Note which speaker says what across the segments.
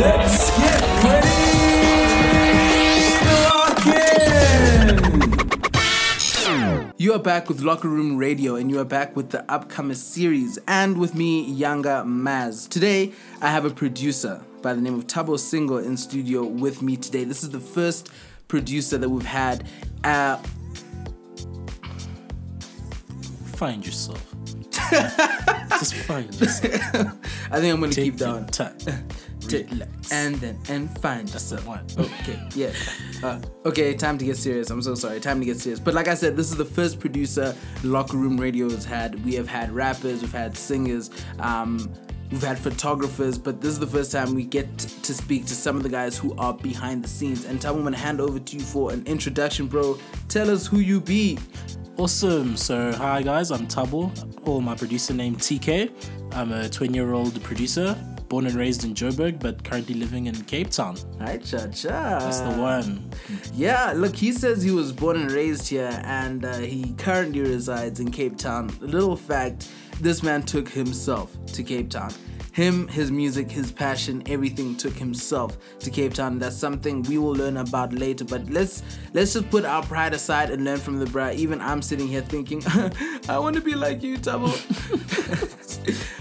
Speaker 1: Let's get ready.
Speaker 2: You are back with Locker Room Radio and you are back with the upcoming series and with me, Younger Maz. Today, I have a producer by the name of Tabo Single in studio with me today. This is the first producer that we've had. Uh,
Speaker 3: Find yourself. Just fine.
Speaker 2: I think I'm gonna
Speaker 3: Take
Speaker 2: keep
Speaker 3: that
Speaker 2: down.
Speaker 3: time. Relax.
Speaker 2: And then and find yourself.
Speaker 3: one.
Speaker 2: Okay, yeah. Uh, okay, time to get serious. I'm so sorry. Time to get serious. But like I said, this is the first producer Locker Room Radio has had. We have had rappers, we've had singers, um, we've had photographers, but this is the first time we get to speak to some of the guys who are behind the scenes. And Tom, I'm gonna hand over to you for an introduction, bro. Tell us who you be.
Speaker 3: Awesome. So, hi guys, I'm Tabo, or my producer name TK. I'm a 20 year old producer, born and raised in Joburg, but currently living in Cape Town.
Speaker 2: Hi, cha cha.
Speaker 3: That's the one.
Speaker 2: Yeah, look, he says he was born and raised here and uh, he currently resides in Cape Town. A little fact this man took himself to Cape Town. Him, his music, his passion, everything took himself to Cape Town. That's something we will learn about later. But let's let's just put our pride aside and learn from the bra. Even I'm sitting here thinking, I want to be like you, Tabo.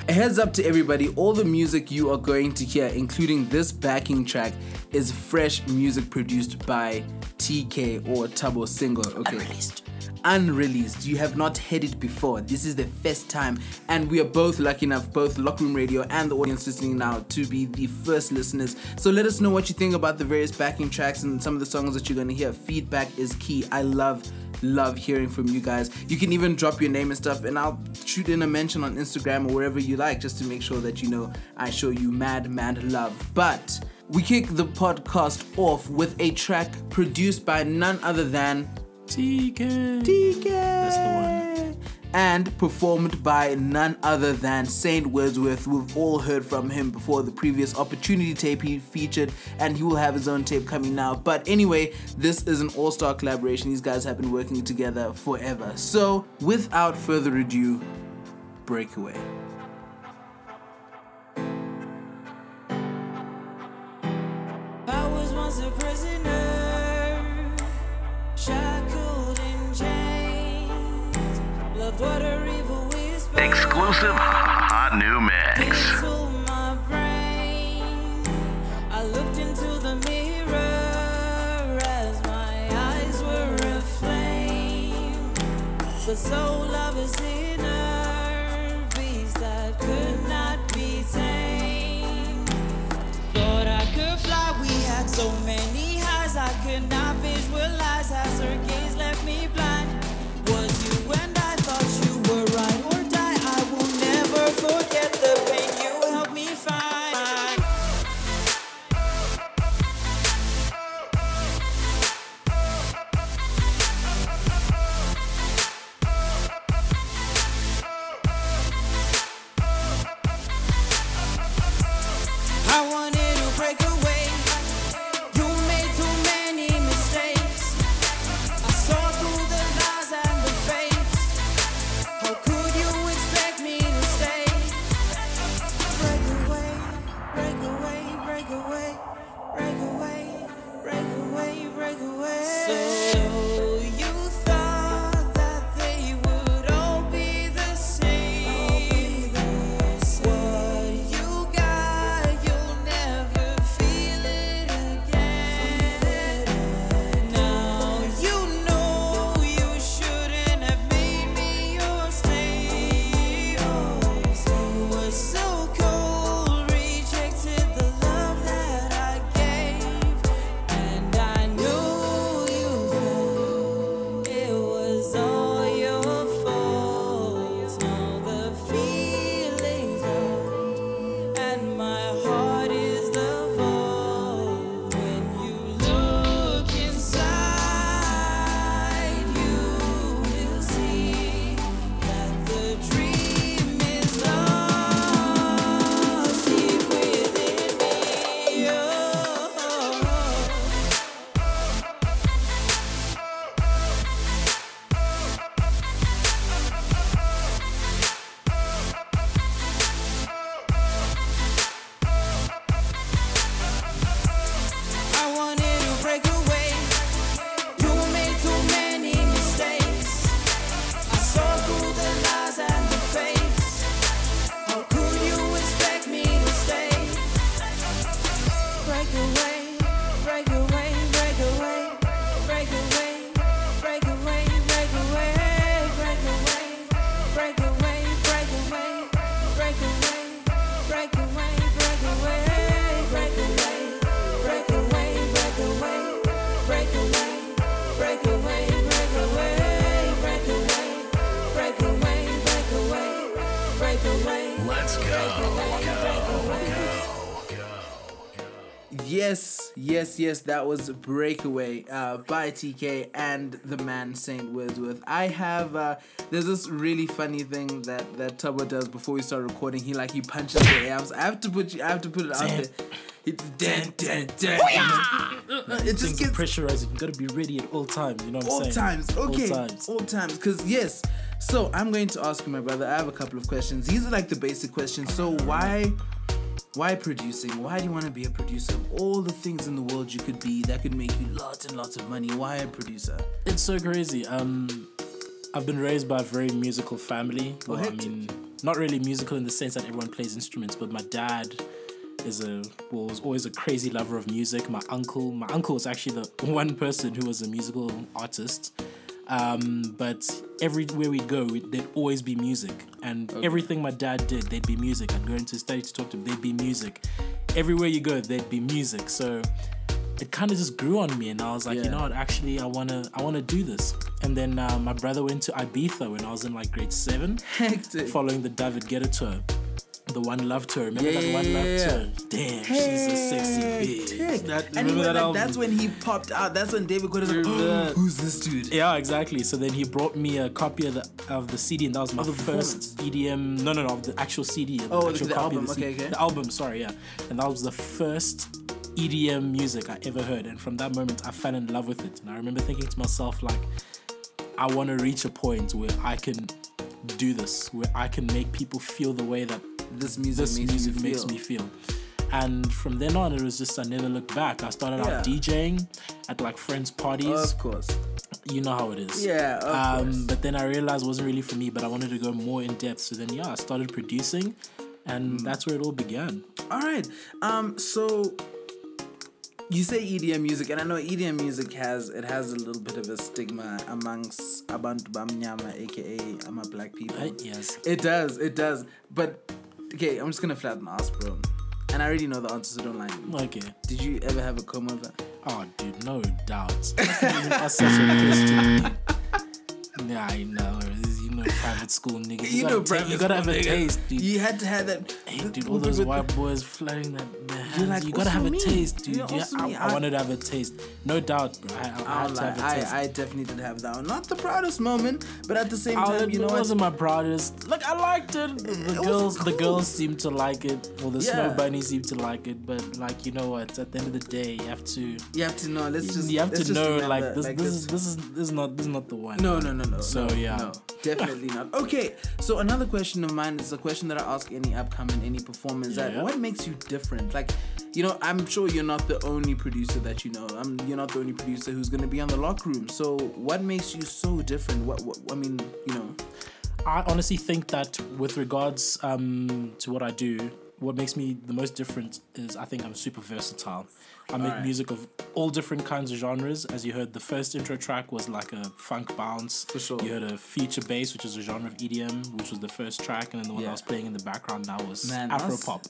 Speaker 2: A heads up to everybody, all the music you are going to hear, including this backing track, is fresh music produced by TK or Tabo Single. Okay. Unreleased. Unreleased. You have not heard it before. This is the first time, and we are both lucky enough, both Locker Room Radio and the audience listening now, to be the first listeners. So let us know what you think about the various backing tracks and some of the songs that you're going to hear. Feedback is key. I love love hearing from you guys. You can even drop your name and stuff, and I'll shoot in a mention on Instagram or wherever you like, just to make sure that you know I show you mad, mad love. But we kick the podcast off with a track produced by none other than
Speaker 3: TK.
Speaker 2: TK.
Speaker 3: That's the one.
Speaker 2: And performed by none other than Saint Wordsworth. We've all heard from him before the previous opportunity tape he featured, and he will have his own tape coming now. But anyway, this is an all star collaboration. These guys have been working together forever. So, without further ado, Breakaway.
Speaker 4: I was once a prisoner, shackled
Speaker 5: Exclusive hot new mix.
Speaker 4: into my brain. I
Speaker 2: Yes, yes. That was Breakaway uh, by TK and the man Saint Wordsworth. I have uh, there's this really funny thing that that Tabo does before we start recording. He like he punches the air. I have to put you. I have to put it out there. It's dead, dead, dead. It just gets
Speaker 3: pressurizing. You gotta be ready at all times. You know what I'm saying?
Speaker 2: all
Speaker 3: saying?
Speaker 2: times. Okay,
Speaker 3: All times.
Speaker 2: all times. Cause yes. So I'm going to ask you, my brother. I have a couple of questions. These are like the basic questions. So why, why producing? Why do you want to be a producer? Of all the things in the world you could be that could make you lots and lots of money. Why a producer?
Speaker 3: It's so crazy. Um, I've been raised by a very musical family. Well, I mean, not really musical in the sense that everyone plays instruments, but my dad is a well was always a crazy lover of music. My uncle, my uncle was actually the one person who was a musical artist. Um, but everywhere we go, there'd always be music, and everything my dad did, there'd be music. I'd go into stage to talk to him, there'd be music. Everywhere you go, there'd be music. So it kind of just grew on me, and I was like,
Speaker 2: Yeah.
Speaker 3: you know what? Actually, I wanna, I wanna do this. And then uh, my brother went to Ibiza when I was in like grade seven,
Speaker 2: Hectic.
Speaker 3: following the David Guetta tour, the One Love tour. Remember
Speaker 2: Yeah,
Speaker 3: that One
Speaker 2: yeah,
Speaker 3: Love
Speaker 2: yeah.
Speaker 3: tour? Damn, she's a sexy bitch.
Speaker 2: Hectic.
Speaker 3: That,
Speaker 2: and he
Speaker 3: remember that
Speaker 2: like,
Speaker 3: album?
Speaker 2: that's when he popped out. That's when David Guetta was like, oh, who's this dude?
Speaker 3: Yeah, exactly. So then he brought me a copy of the of the CD, and that was my
Speaker 2: the
Speaker 3: first EDM. No, no, no, of the actual CD. of
Speaker 2: Oh, the-
Speaker 3: actual
Speaker 2: the
Speaker 3: copy of
Speaker 2: album,
Speaker 3: CD.
Speaker 2: okay, okay.
Speaker 3: The album, sorry, yeah. And that was the first EDM music I ever heard, and from that moment, I fell in love with it. And I remember thinking to myself, like, I want to reach a point where I can do this, where I can make people feel the way that
Speaker 2: This music
Speaker 3: this
Speaker 2: makes
Speaker 3: music
Speaker 2: you
Speaker 3: makes me feel. And from then on, it was just I never looked back. I started out DJing at like friends' parties
Speaker 2: Of course.
Speaker 3: you know how it is.
Speaker 2: Yeah, of
Speaker 3: um,
Speaker 2: course.
Speaker 3: But then I realized it wasn't really for me, but I wanted to go more in depth. So then, yeah, I started producing, and
Speaker 2: Mm.
Speaker 3: that's where it all began.
Speaker 2: All right. Um. So you say EDM music, and I know EDM music has it has a little bit of a stigma amongst abantu bamnyama, aka ama black people.
Speaker 3: Right? Yes.
Speaker 2: It does. It does. But okay, I'm just gonna flatten ask, bro. And I already know the answer, so don't lie to me.
Speaker 3: Okay.
Speaker 2: Did you ever have a comb over?
Speaker 3: Oh, dude, no doubt. That's such a question. Nah, I know. You know, private school niggas. You, gotta, take- you gotta have a taste, dude.
Speaker 2: You had to have that.
Speaker 3: Hey, dude, all those white boys flirting that their hands.
Speaker 2: like,
Speaker 3: you gotta have a
Speaker 2: me.
Speaker 3: taste, dude. Yeah, I. I
Speaker 2: I-
Speaker 3: wanted to have a taste. No doubt, bro. I, I, I
Speaker 2: I,
Speaker 3: had
Speaker 2: don't
Speaker 3: to have a
Speaker 2: I,
Speaker 3: taste.
Speaker 2: I definitely did have that one. Not the proudest moment, but at the same
Speaker 3: I'll
Speaker 2: time, you know
Speaker 3: it wasn't my proudest. Look, I liked it. The
Speaker 2: was
Speaker 3: girls, the girls seemed to like it. Well, the snow
Speaker 2: Yeah.
Speaker 3: bunny seemed to like it. But like, you know what? At the end of the day, you have to.
Speaker 2: You have to know. Let's just.
Speaker 3: you have to know, like this. this is this is this is not this is not the one.
Speaker 2: No, no, no, no.
Speaker 3: So,
Speaker 2: no,
Speaker 3: yeah.
Speaker 2: no, definitely not. Okay, so another question of mine is a question that I ask any upcoming, any performance. That
Speaker 3: Yeah.
Speaker 2: what makes you different? Like, you know, I'm sure you're not the only producer that you know. I'm, you're not the only producer who's gonna be on the locker room. So, what makes you so different? What, what I mean, you know,
Speaker 3: I honestly think that with regards um, to what I do, what makes me the most different is I think I'm super versatile. I make
Speaker 2: Alright.
Speaker 3: music of all different kinds of genres. As you heard, the first intro track was like a funk bounce.
Speaker 2: For sure.
Speaker 3: You heard a future bass, which is a genre of EDM, which was the first track, and then the one
Speaker 2: Yeah.
Speaker 3: I was playing in the background now was
Speaker 2: man,
Speaker 3: Afro
Speaker 2: that's-
Speaker 3: pop.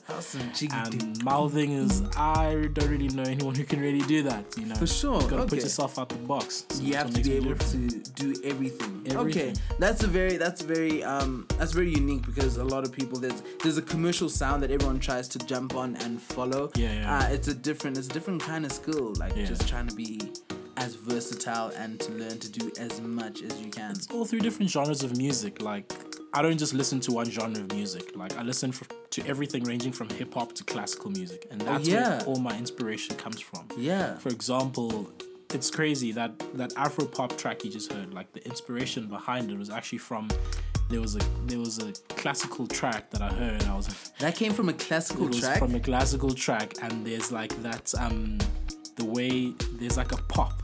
Speaker 3: And my thing is, I don't really know anyone who can really do that. You know,
Speaker 2: For sure,
Speaker 3: you gotta
Speaker 2: okay.
Speaker 3: put yourself out the box. So
Speaker 2: you have to be able
Speaker 3: different.
Speaker 2: to do everything. Okay, that's a very that's very um that's very unique because a lot of people there's there's a commercial sound that everyone tries to jump on and follow.
Speaker 3: Yeah, yeah.
Speaker 2: Uh, it's a different it's a different kind of skill. Like
Speaker 3: Yeah.
Speaker 2: just trying to be as versatile and to learn to do as much as you can.
Speaker 3: all through different genres of music. Like I don't just listen to one genre of music. Like I listen for, to everything ranging from hip hop to classical music, and that's
Speaker 2: Oh, yeah.
Speaker 3: where all my inspiration comes from.
Speaker 2: Yeah.
Speaker 3: For example, it's crazy that that Afro pop track you just heard. Like the inspiration behind it was actually from. There was a there was a classical track that I heard. I was
Speaker 2: That came from a classical
Speaker 3: it was
Speaker 2: track.
Speaker 3: from a classical track, and there's like that um the way there's like a pop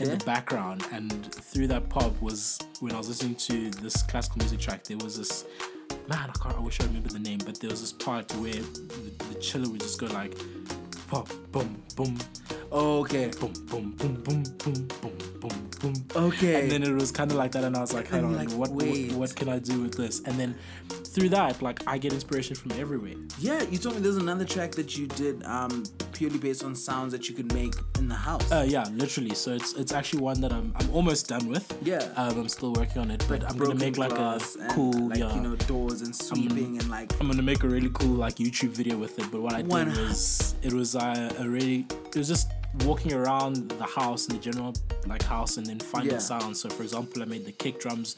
Speaker 3: in the background, and through that pop was when I was listening to this classical music track. There was this man, I can't. I wish I remember the name, but there was this part where the, the chiller would just go like pop, boom, boom,
Speaker 2: okay.
Speaker 3: boom, boom, boom, boom, boom, boom, boom, boom.
Speaker 2: Okay.
Speaker 3: And then it was kind of like that, and I was like, hold on,
Speaker 2: like,
Speaker 3: what, what, what can I do with this? And then through that, like, I get inspiration from everywhere.
Speaker 2: Yeah, you told me there's another track that you did um purely based on sounds that you could make in the house.
Speaker 3: Uh, yeah, literally. So it's it's actually one that I'm I'm almost done with.
Speaker 2: Yeah.
Speaker 3: Um, I'm still working on it, but I'm gonna make like a cool,
Speaker 2: like
Speaker 3: yeah.
Speaker 2: you know, doors and sweeping and like
Speaker 3: I'm gonna make a really cool like YouTube video with it. But what I did was it was uh, a really it was just walking around the house in the general like house and then finding
Speaker 2: Yeah.
Speaker 3: sounds. So for example, I made the kick drums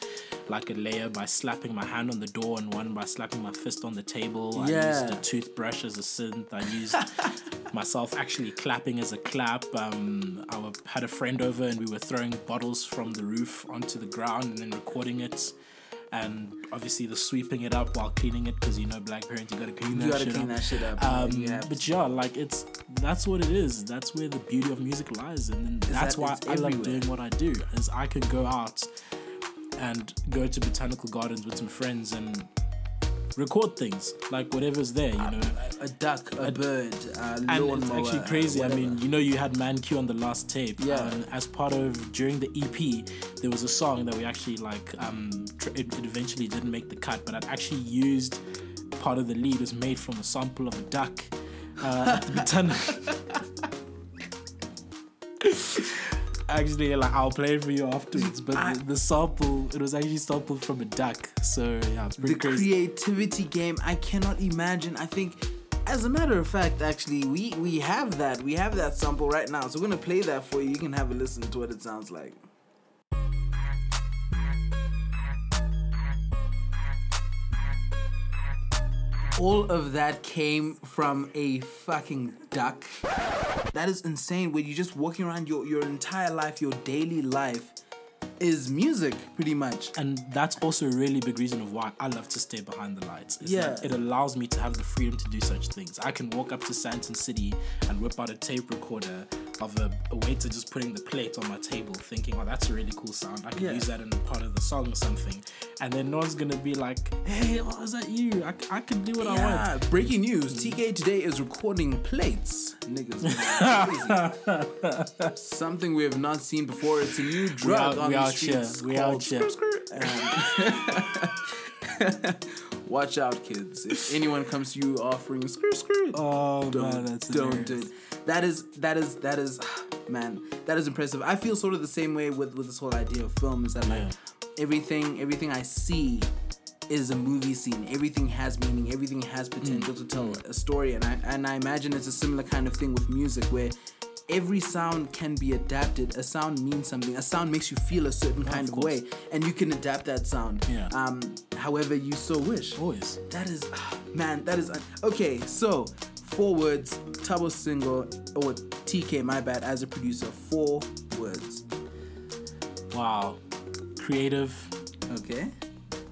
Speaker 3: like a layer by slapping my hand on the door and one by slapping my fist on the table. I used a toothbrush as a synth. I used myself actually clapping as a clap. Um, I had a friend over and we were throwing bottles from the roof onto the ground and then recording it. And obviously the sweeping it up while cleaning it because you know black parents you gotta clean that
Speaker 2: you gotta
Speaker 3: shit
Speaker 2: clean
Speaker 3: up.
Speaker 2: that shit up.
Speaker 3: Um,
Speaker 2: have
Speaker 3: but yeah, like it's that's what it is. That's where the beauty of music lies, and then that's
Speaker 2: that
Speaker 3: why I love
Speaker 2: everywhere.
Speaker 3: doing what I do. Is I can go out and go to botanical gardens with some friends and record things like whatever's there. You know,
Speaker 2: a duck, a, bird, a
Speaker 3: and it's actually crazy. I mean, you know, you had Man Q on the last tape.
Speaker 2: Yeah.
Speaker 3: And as part of during the EP, there was a song that we actually like. Um, tr- it, it eventually didn't make the cut, but I'd actually used part of the lead was made from a sample of a duck uh, at the. Actually, like I'll play it for you afterwards. But
Speaker 2: I-
Speaker 3: the, the sample, it was actually sampled from a duck. So yeah, it's pretty
Speaker 2: the
Speaker 3: crazy.
Speaker 2: creativity game i cannot imagine i think as a matter of fact actually we we have that we have that sample right now so we're gonna play that for you you can have a listen to what it sounds like all of that came from a fucking duck that is insane Where you're just walking around your, your entire life your daily life is music pretty much
Speaker 3: and that's also a really big reason of why I love to stay behind the lights.
Speaker 2: Yeah.
Speaker 3: it allows me to have the freedom to do such things. I can walk up to Sandton City and whip out a tape recorder of a, a waiter just putting the plate on my table, thinking, "Oh, that's a really cool sound. I can
Speaker 2: Yeah.
Speaker 3: use that in a part of the song or something." And then no one's gonna be like, "Hey, was that you? I, I can do what I want."
Speaker 2: breaking news. TK today is recording plates. Niggas. Something we have not seen before. It's a new drug
Speaker 3: out-
Speaker 2: on
Speaker 3: we
Speaker 2: the
Speaker 3: out here, we out here.
Speaker 2: skr, skr, and- Watch out, kids. If anyone comes to you offering screw screw,
Speaker 3: Oh
Speaker 2: don't,
Speaker 3: man, that's
Speaker 2: don't do it. That is that is that is man, that is impressive. I feel sort of the same way with with this whole idea of film is that like everything everything I see is a movie scene. Everything has meaning. Everything has potential mm. to tell a story, and I and I imagine it's a similar kind of thing with music where. Every sound can be adapted. A sound means something. A sound makes you feel a certain kind of,
Speaker 3: course.
Speaker 2: way, and you can adapt that sound.
Speaker 3: Yeah.
Speaker 2: Um, however you so wish.
Speaker 3: Always.
Speaker 2: That is, man, that is okay. So, four words. Tabo single or TK, my bad, as a producer. Four words.
Speaker 3: Wow. Creative,
Speaker 2: Okay,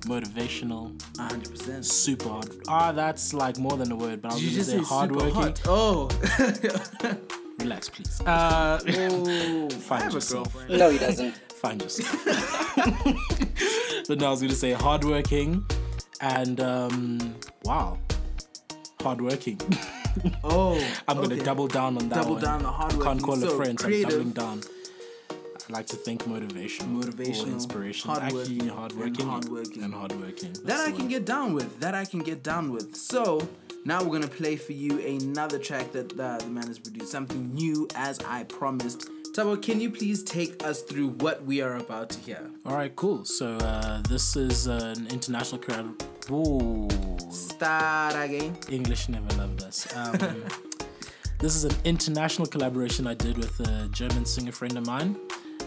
Speaker 3: motivational,
Speaker 2: hundred percent.
Speaker 3: super hard. Ah, that's like more than a word, but I was gonna
Speaker 2: just
Speaker 3: say hardworking.
Speaker 2: Oh,
Speaker 3: Relax, please. Uh,
Speaker 2: oh, I
Speaker 3: find
Speaker 2: have
Speaker 3: yourself.
Speaker 2: girlfriend.
Speaker 6: No, he doesn't.
Speaker 3: Find yourself. but no, I was gonna say hardworking, and um, wow, hardworking.
Speaker 2: Oh,
Speaker 3: I'm gonna
Speaker 2: okay.
Speaker 3: double down on that.
Speaker 2: Double
Speaker 3: one.
Speaker 2: down on the hardworking.
Speaker 3: Can't call
Speaker 2: So,
Speaker 3: a friend. So I'm
Speaker 2: creative.
Speaker 3: doubling down. Like to think motivation, motivation, inspiration.
Speaker 2: hardworking,
Speaker 3: Actually,
Speaker 2: and
Speaker 3: hardworking,
Speaker 2: hardworking.
Speaker 3: and hardworking.
Speaker 2: That
Speaker 3: That's
Speaker 2: I can get down with. That I can get down with. So now we're gonna play for you another track that uh, the man has produced, something new as I promised. Tabo, can you please take us through what we are about to hear?
Speaker 3: All right, cool. So uh, this is an international crowd. Ooh,
Speaker 2: Start again.
Speaker 3: English never loved us. Um, this is an international collaboration I did with a German singer friend of mine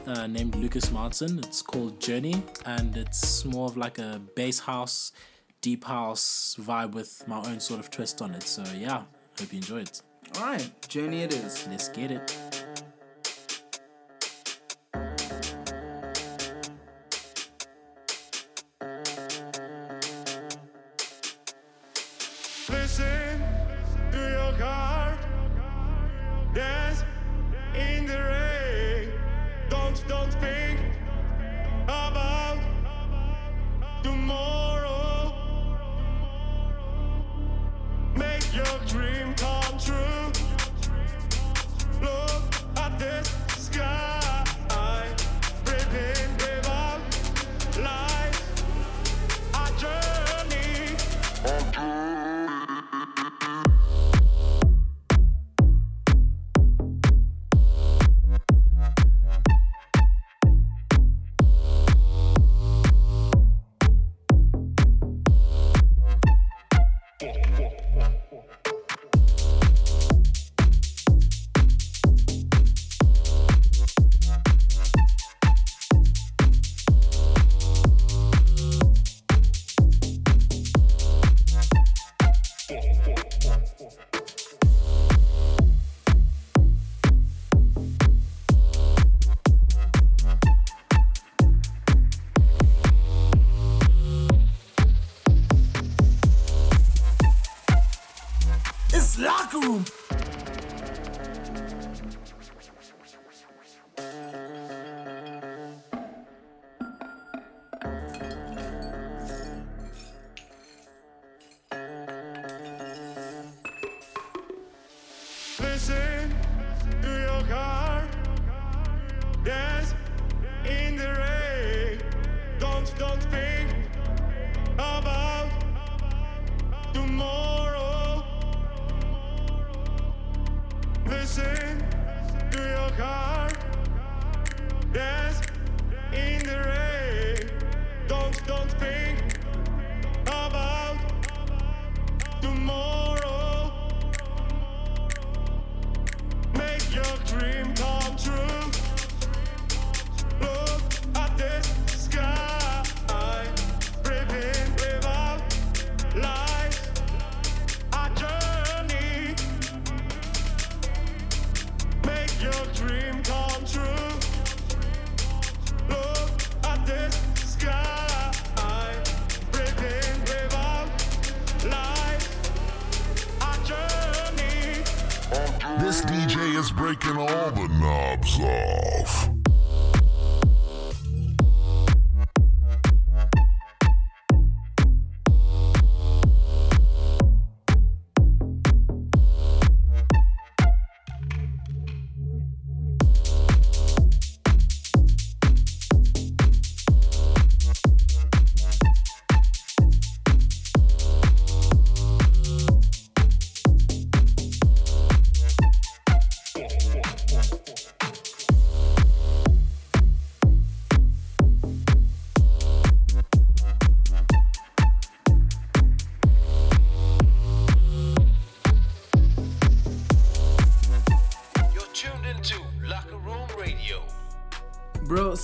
Speaker 3: uh, named Lucas Martin. It's called Journey, and it's more of like a bass house, deep house vibe with my own sort of twist on it. So yeah, hope you enjoy it.
Speaker 2: All right, journey it is.
Speaker 3: Let's get it.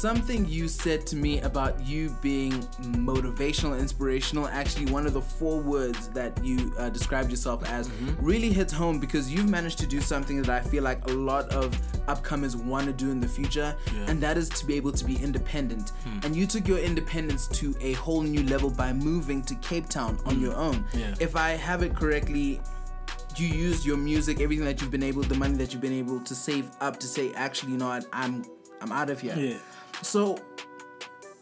Speaker 2: Something you said to me about you being motivational, inspirational, actually, one of the four words that you uh, described yourself as mm-hmm. really hits home because you've managed to do something that I feel like a lot of upcomers want to do in the future, and that is to be able to be independent. Hmm. And you took your independence to a whole new level by moving to Cape Town on hmm. your own.
Speaker 3: Yeah.
Speaker 2: If I have it correctly, you used your music, everything that you've been able, the money that you've been able to save up to say, actually, you know what, I'm, I'm out of here.
Speaker 3: Yeah.
Speaker 2: So,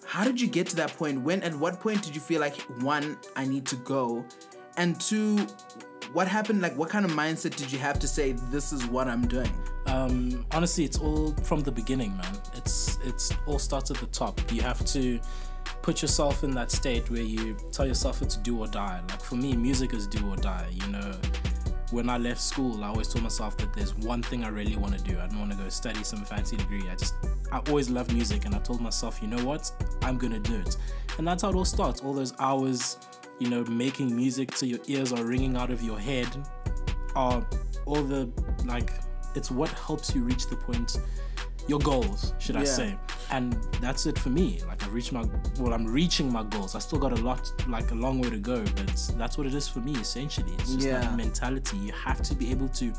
Speaker 2: how did you get to that point? When, at what point did you feel like one, I need to go, and two, what happened? Like, what kind of mindset did you have to say, this is what I'm doing?
Speaker 3: Um, honestly, it's all from the beginning, man. It's it's all starts at the top. You have to put yourself in that state where you tell yourself it's do or die. Like for me, music is do or die. You know, when I left school, I always told myself that there's one thing I really want to do. I don't want to go study some fancy degree. I just I always loved music, and I told myself, you know what, I'm gonna do it. And that's how it all starts. All those hours, you know, making music till your ears are ringing out of your head are all the like it's what helps you reach the point your goals should i
Speaker 2: Yeah.
Speaker 3: say? And that's it for me. Like i've reached my well i'm reaching my goals. I still got a lot like a long way to go but that's what it is for me essentially. It's just
Speaker 2: Yeah.
Speaker 3: that mentality. You have to be able to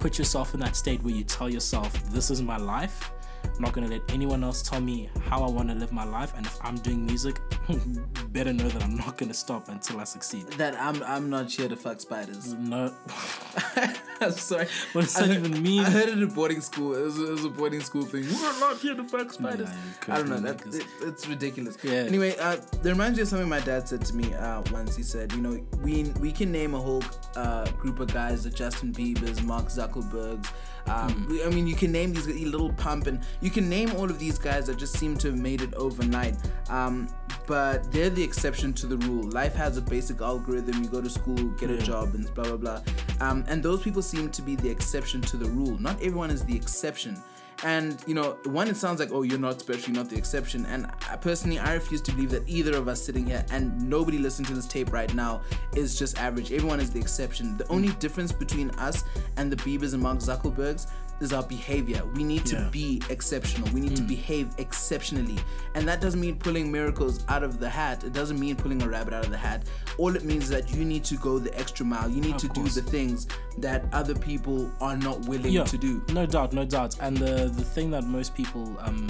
Speaker 3: put yourself in that state where you tell yourself this is my life. I'm not going to let anyone else tell me how i want to live my life and if i'm doing music better know that i'm not going to stop until i succeed.
Speaker 2: That I'm, I'm not here to fuck spiders.
Speaker 3: no
Speaker 2: I'm sorry.
Speaker 3: What does
Speaker 2: I
Speaker 3: that
Speaker 2: heard-
Speaker 3: even mean?
Speaker 2: I heard it at boarding school. It was, it was a boarding school thing. We're not here to fuck spiders.
Speaker 3: Yeah,
Speaker 2: I don't know. That, it, it's ridiculous.
Speaker 3: Yeah.
Speaker 2: Anyway, uh, that reminds me of something my dad said to me uh, once. He said, you know, we we can name a whole uh, group of guys, the Justin Bieber's, Mark Zuckerberg's. Um, we, I mean, you can name these little pump, and you can name all of these guys that just seem to have made it overnight. Um, but they're the exception to the rule. Life has a basic algorithm. You go to school, get a job, and blah blah blah. Um, and those people seem to be the exception to the rule. Not everyone is the exception. And you know, one, it sounds like, oh, you're not special, you're not the exception. And I, personally, I refuse to believe that either of us sitting here and nobody listening to this tape right now is just average. Everyone is the exception. The only difference between us and the Biebers and Mark Zuckerbergs is our behavior. We need to
Speaker 3: Yeah.
Speaker 2: be exceptional. We need to behave exceptionally. And that doesn't mean pulling miracles out of the hat. It doesn't mean pulling a rabbit out of the hat. All it means is that you need to go the extra mile. You need
Speaker 3: Of
Speaker 2: to
Speaker 3: course.
Speaker 2: do the things that other people are not willing to do.
Speaker 3: No doubt, no doubt. And the the thing that most people um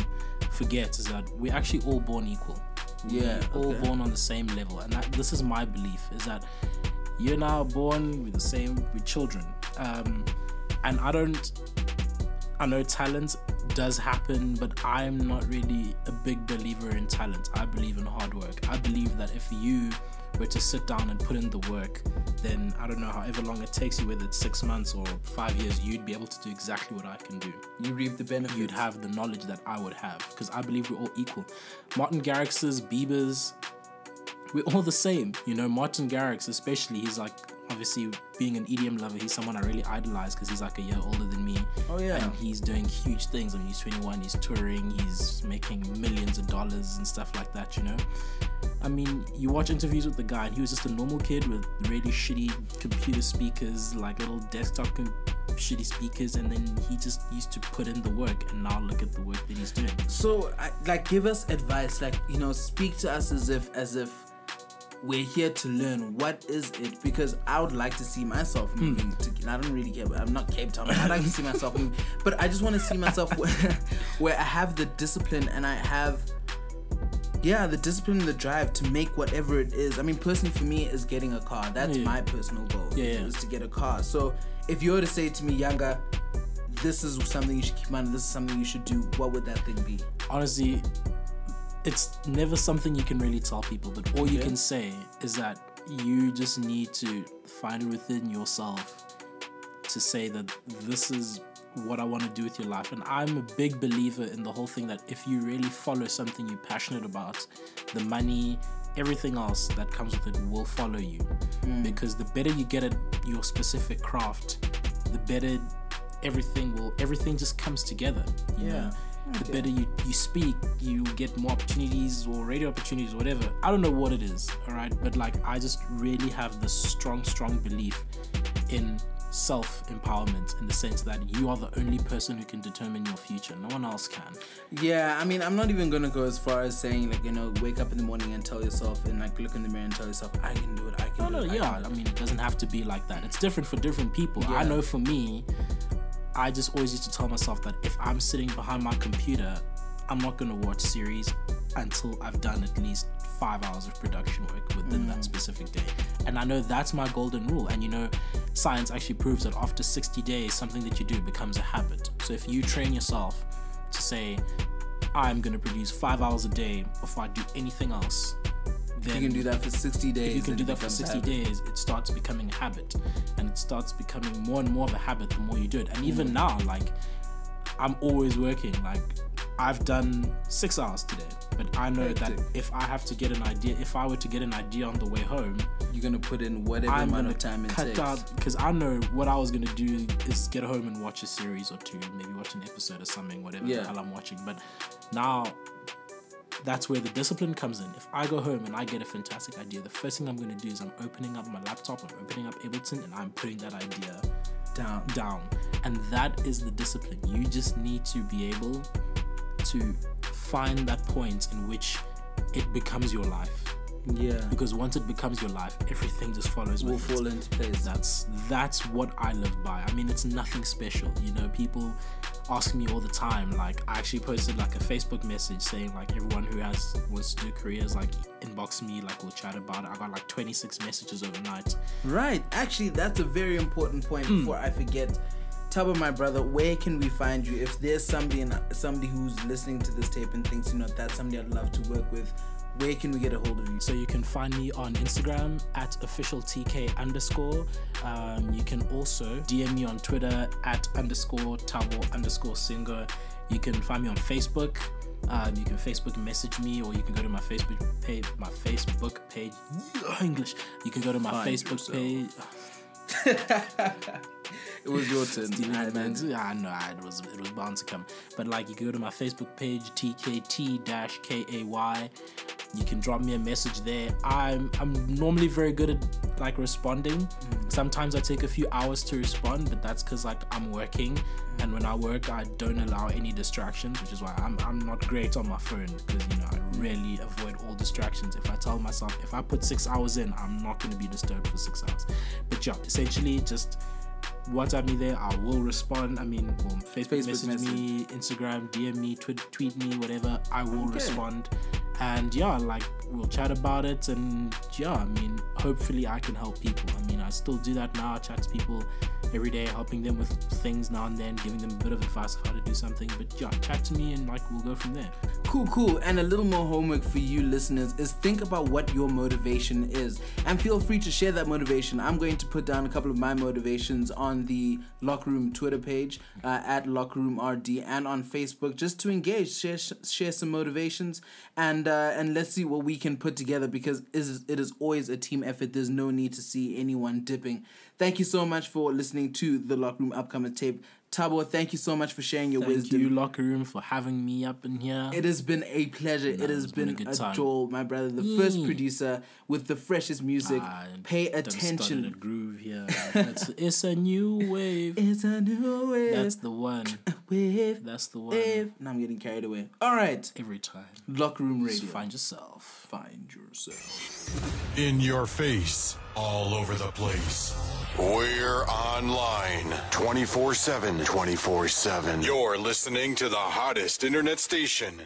Speaker 3: forget is that we're actually all born equal.
Speaker 2: Yeah,
Speaker 3: We're all
Speaker 2: okay.
Speaker 3: born on the same level. And that, this is my belief is that you're now born with the same with children. Um, and I don't. I know talent does happen, but I'm not really a big believer in talent. I believe in hard work. I believe that if you were to sit down and put in the work, then I don't know, however long it takes you, whether it's six months or five years, you'd be able to do exactly what I can do.
Speaker 2: You reap the benefits.
Speaker 3: You'd have the knowledge that I would have because I believe we're all equal. Martin Garrix's, Bieber's, we're all the same. You know, Martin Garrix, especially, he's like, obviously, being an EDM lover, he's someone I really idolize because he's like a year older than me.
Speaker 2: Oh, yeah.
Speaker 3: And he's doing huge things. I mean, he's 21, he's touring, he's making millions of dollars and stuff like that, you know? I mean, you watch interviews with the guy, and he was just a normal kid with really shitty computer speakers, like little desktop com- shitty speakers, and then he just used to put in the work, and now look at the work that he's doing.
Speaker 2: So, like, give us advice. Like, you know, speak to us as if, as if we're here to learn. What is it? Because I would like to see myself
Speaker 3: Hmm.
Speaker 2: moving to. I don't really care, but I'm not Cape Town. I'd like to see myself moving, but I just want to see myself where, where I have the discipline and I have. Yeah, the discipline and the drive to make whatever it is. I mean, personally, for me, is getting a car. That's
Speaker 3: Yeah.
Speaker 2: my personal goal.
Speaker 3: Yeah, yeah.
Speaker 2: Is to get a car. So, if you were to say to me, Younger, this is something you should keep in mind. This is something you should do. What would that thing be?
Speaker 3: honestly, it's never something you can really tell people, but all you can say is that you just need to find it within yourself to say that this is what I want to do with your life. And I'm a big believer in the whole thing that if you really follow something you're passionate about, the money, everything else that comes with it will follow you. Mm. Because the better you get at your specific craft, the better everything will everything just comes together. You
Speaker 2: Yeah.
Speaker 3: know? The better you, you speak, you get more opportunities or radio opportunities, or whatever. I don't know what it is, all right? But like, I just really have this strong, strong belief in self empowerment in the sense that you are the only person who can determine your future. No one else can.
Speaker 2: Yeah, I mean, I'm not even gonna go as far as saying like you know, wake up in the morning and tell yourself and like look in the mirror and tell yourself, I can do it. I can
Speaker 3: No,
Speaker 2: do
Speaker 3: no,
Speaker 2: it. I
Speaker 3: yeah.
Speaker 2: do
Speaker 3: I mean, it doesn't have to be like that. It's different for different people. I know for me, I just always used to tell myself that if I'm sitting behind my computer, I'm not going to watch series until I've done at least five hours of production work within
Speaker 2: Mm.
Speaker 3: that specific day. And I know that's my golden rule. And you know, science actually proves that after 60 days, something that you do becomes a habit. So if you train yourself to say, I'm going to produce five hours a day before I do anything else, then If
Speaker 2: You can do that for 60 days.
Speaker 3: if you can do that for 60
Speaker 2: habit.
Speaker 3: days, it starts becoming a habit. And it starts becoming more and more of a habit the more you do it. And
Speaker 2: Mm.
Speaker 3: even now, like, I'm always working. Like, I've done six hours today. But I know that if I have to get an idea, if I were to get an idea on the way home,
Speaker 2: You're gonna put in whatever
Speaker 3: I'm
Speaker 2: amount of time it
Speaker 3: cut
Speaker 2: takes.
Speaker 3: out because I know what I was gonna do is get home and watch a series or two, maybe watch an episode or something, whatever
Speaker 2: Yeah.
Speaker 3: the hell I'm watching. But now that's where the discipline comes in. If I go home and I get a fantastic idea, the first thing I'm gonna do is I'm opening up my laptop, I'm opening up Ableton, and I'm putting that idea
Speaker 2: down.
Speaker 3: down. And that is the discipline. You just need to be able to find that point in which it becomes your life.
Speaker 2: Yeah.
Speaker 3: Because once it becomes your life, everything just follows
Speaker 2: Will fall into place.
Speaker 3: That's that's what I live by. I mean, it's nothing special. You know, people ask me all the time. Like, I actually posted like a Facebook message saying like everyone who has wants to do careers like inbox me. Like, we'll chat about it. I got like 26 messages overnight.
Speaker 2: Right. Actually, that's a very important point.
Speaker 3: Hmm.
Speaker 2: Before I forget, Tabo, my brother, where can we find you? If there's somebody and somebody who's listening to this tape and thinks, you know, that's somebody I'd love to work with, where can we get a hold of you?
Speaker 3: So you can find me on Instagram at officialtk underscore. Um, you can also DM me on Twitter at underscore tabo underscore singer. You can find me on Facebook. Um, you can Facebook message me, or you can go to my Facebook page. My Facebook page. English. You can go to my Facebook page.
Speaker 2: It was your turn. I did.
Speaker 3: Yeah, I know it was it was bound to come. But like you go to my Facebook page, TKT-KAY. You can drop me a message there. I'm I'm normally very good at like responding. Sometimes I take a few hours to respond, but that's because like I'm working, and when I work, I don't allow any distractions, which is why I'm I'm not great on my phone because you know I really avoid all distractions. If I tell myself if I put six hours in, I'm not going to be disturbed for six hours. But yeah, essentially just WhatsApp me there. I will respond. I mean, well, Facebook,
Speaker 2: Facebook
Speaker 3: message, me, Instagram, DM me, tweet, tweet me, whatever. I will
Speaker 2: Okay.
Speaker 3: respond, and yeah, like we'll chat about it, and yeah, I mean, hopefully I can help people. I mean, I still do that now. I chat to people every day, helping them with things now and then, giving them a bit of advice of how to do something. But yeah, chat to me, and like we'll go from there.
Speaker 2: Cool, cool. And a little more homework for you listeners is think about what your motivation is and feel free to share that motivation. I'm going to put down a couple of my motivations on the Locker Room Twitter page uh, at Locker Room RD and on Facebook just to engage, share, share some motivations, and uh, and let's see what we can put together because it is, it is always a team effort. There's no need to see anyone dipping. Thank you so much for listening to the Locker Room upcoming tape. Tabo, thank you so much for sharing your
Speaker 3: Thank
Speaker 2: wisdom.
Speaker 3: you, locker room, for having me up in here.
Speaker 2: It has been a pleasure. it has
Speaker 3: it's been
Speaker 2: been,
Speaker 3: a good
Speaker 2: a joy, my brother. The first
Speaker 3: Mm.
Speaker 2: producer with the freshest music.
Speaker 3: Ah,
Speaker 2: Pay
Speaker 3: done started a
Speaker 2: attention.
Speaker 3: groove here. It's, it's a new wave.
Speaker 2: It's a new wave.
Speaker 3: That's the one.
Speaker 2: wave.
Speaker 3: That's the one.
Speaker 2: Wave. Now I'm getting carried away. All right.
Speaker 3: Every time.
Speaker 2: Locker room
Speaker 3: Just
Speaker 2: radio.
Speaker 3: find yourself.
Speaker 2: Find yourself.
Speaker 7: In your face, all over the place. We're online 24 7. 24 7. You're listening to the hottest internet station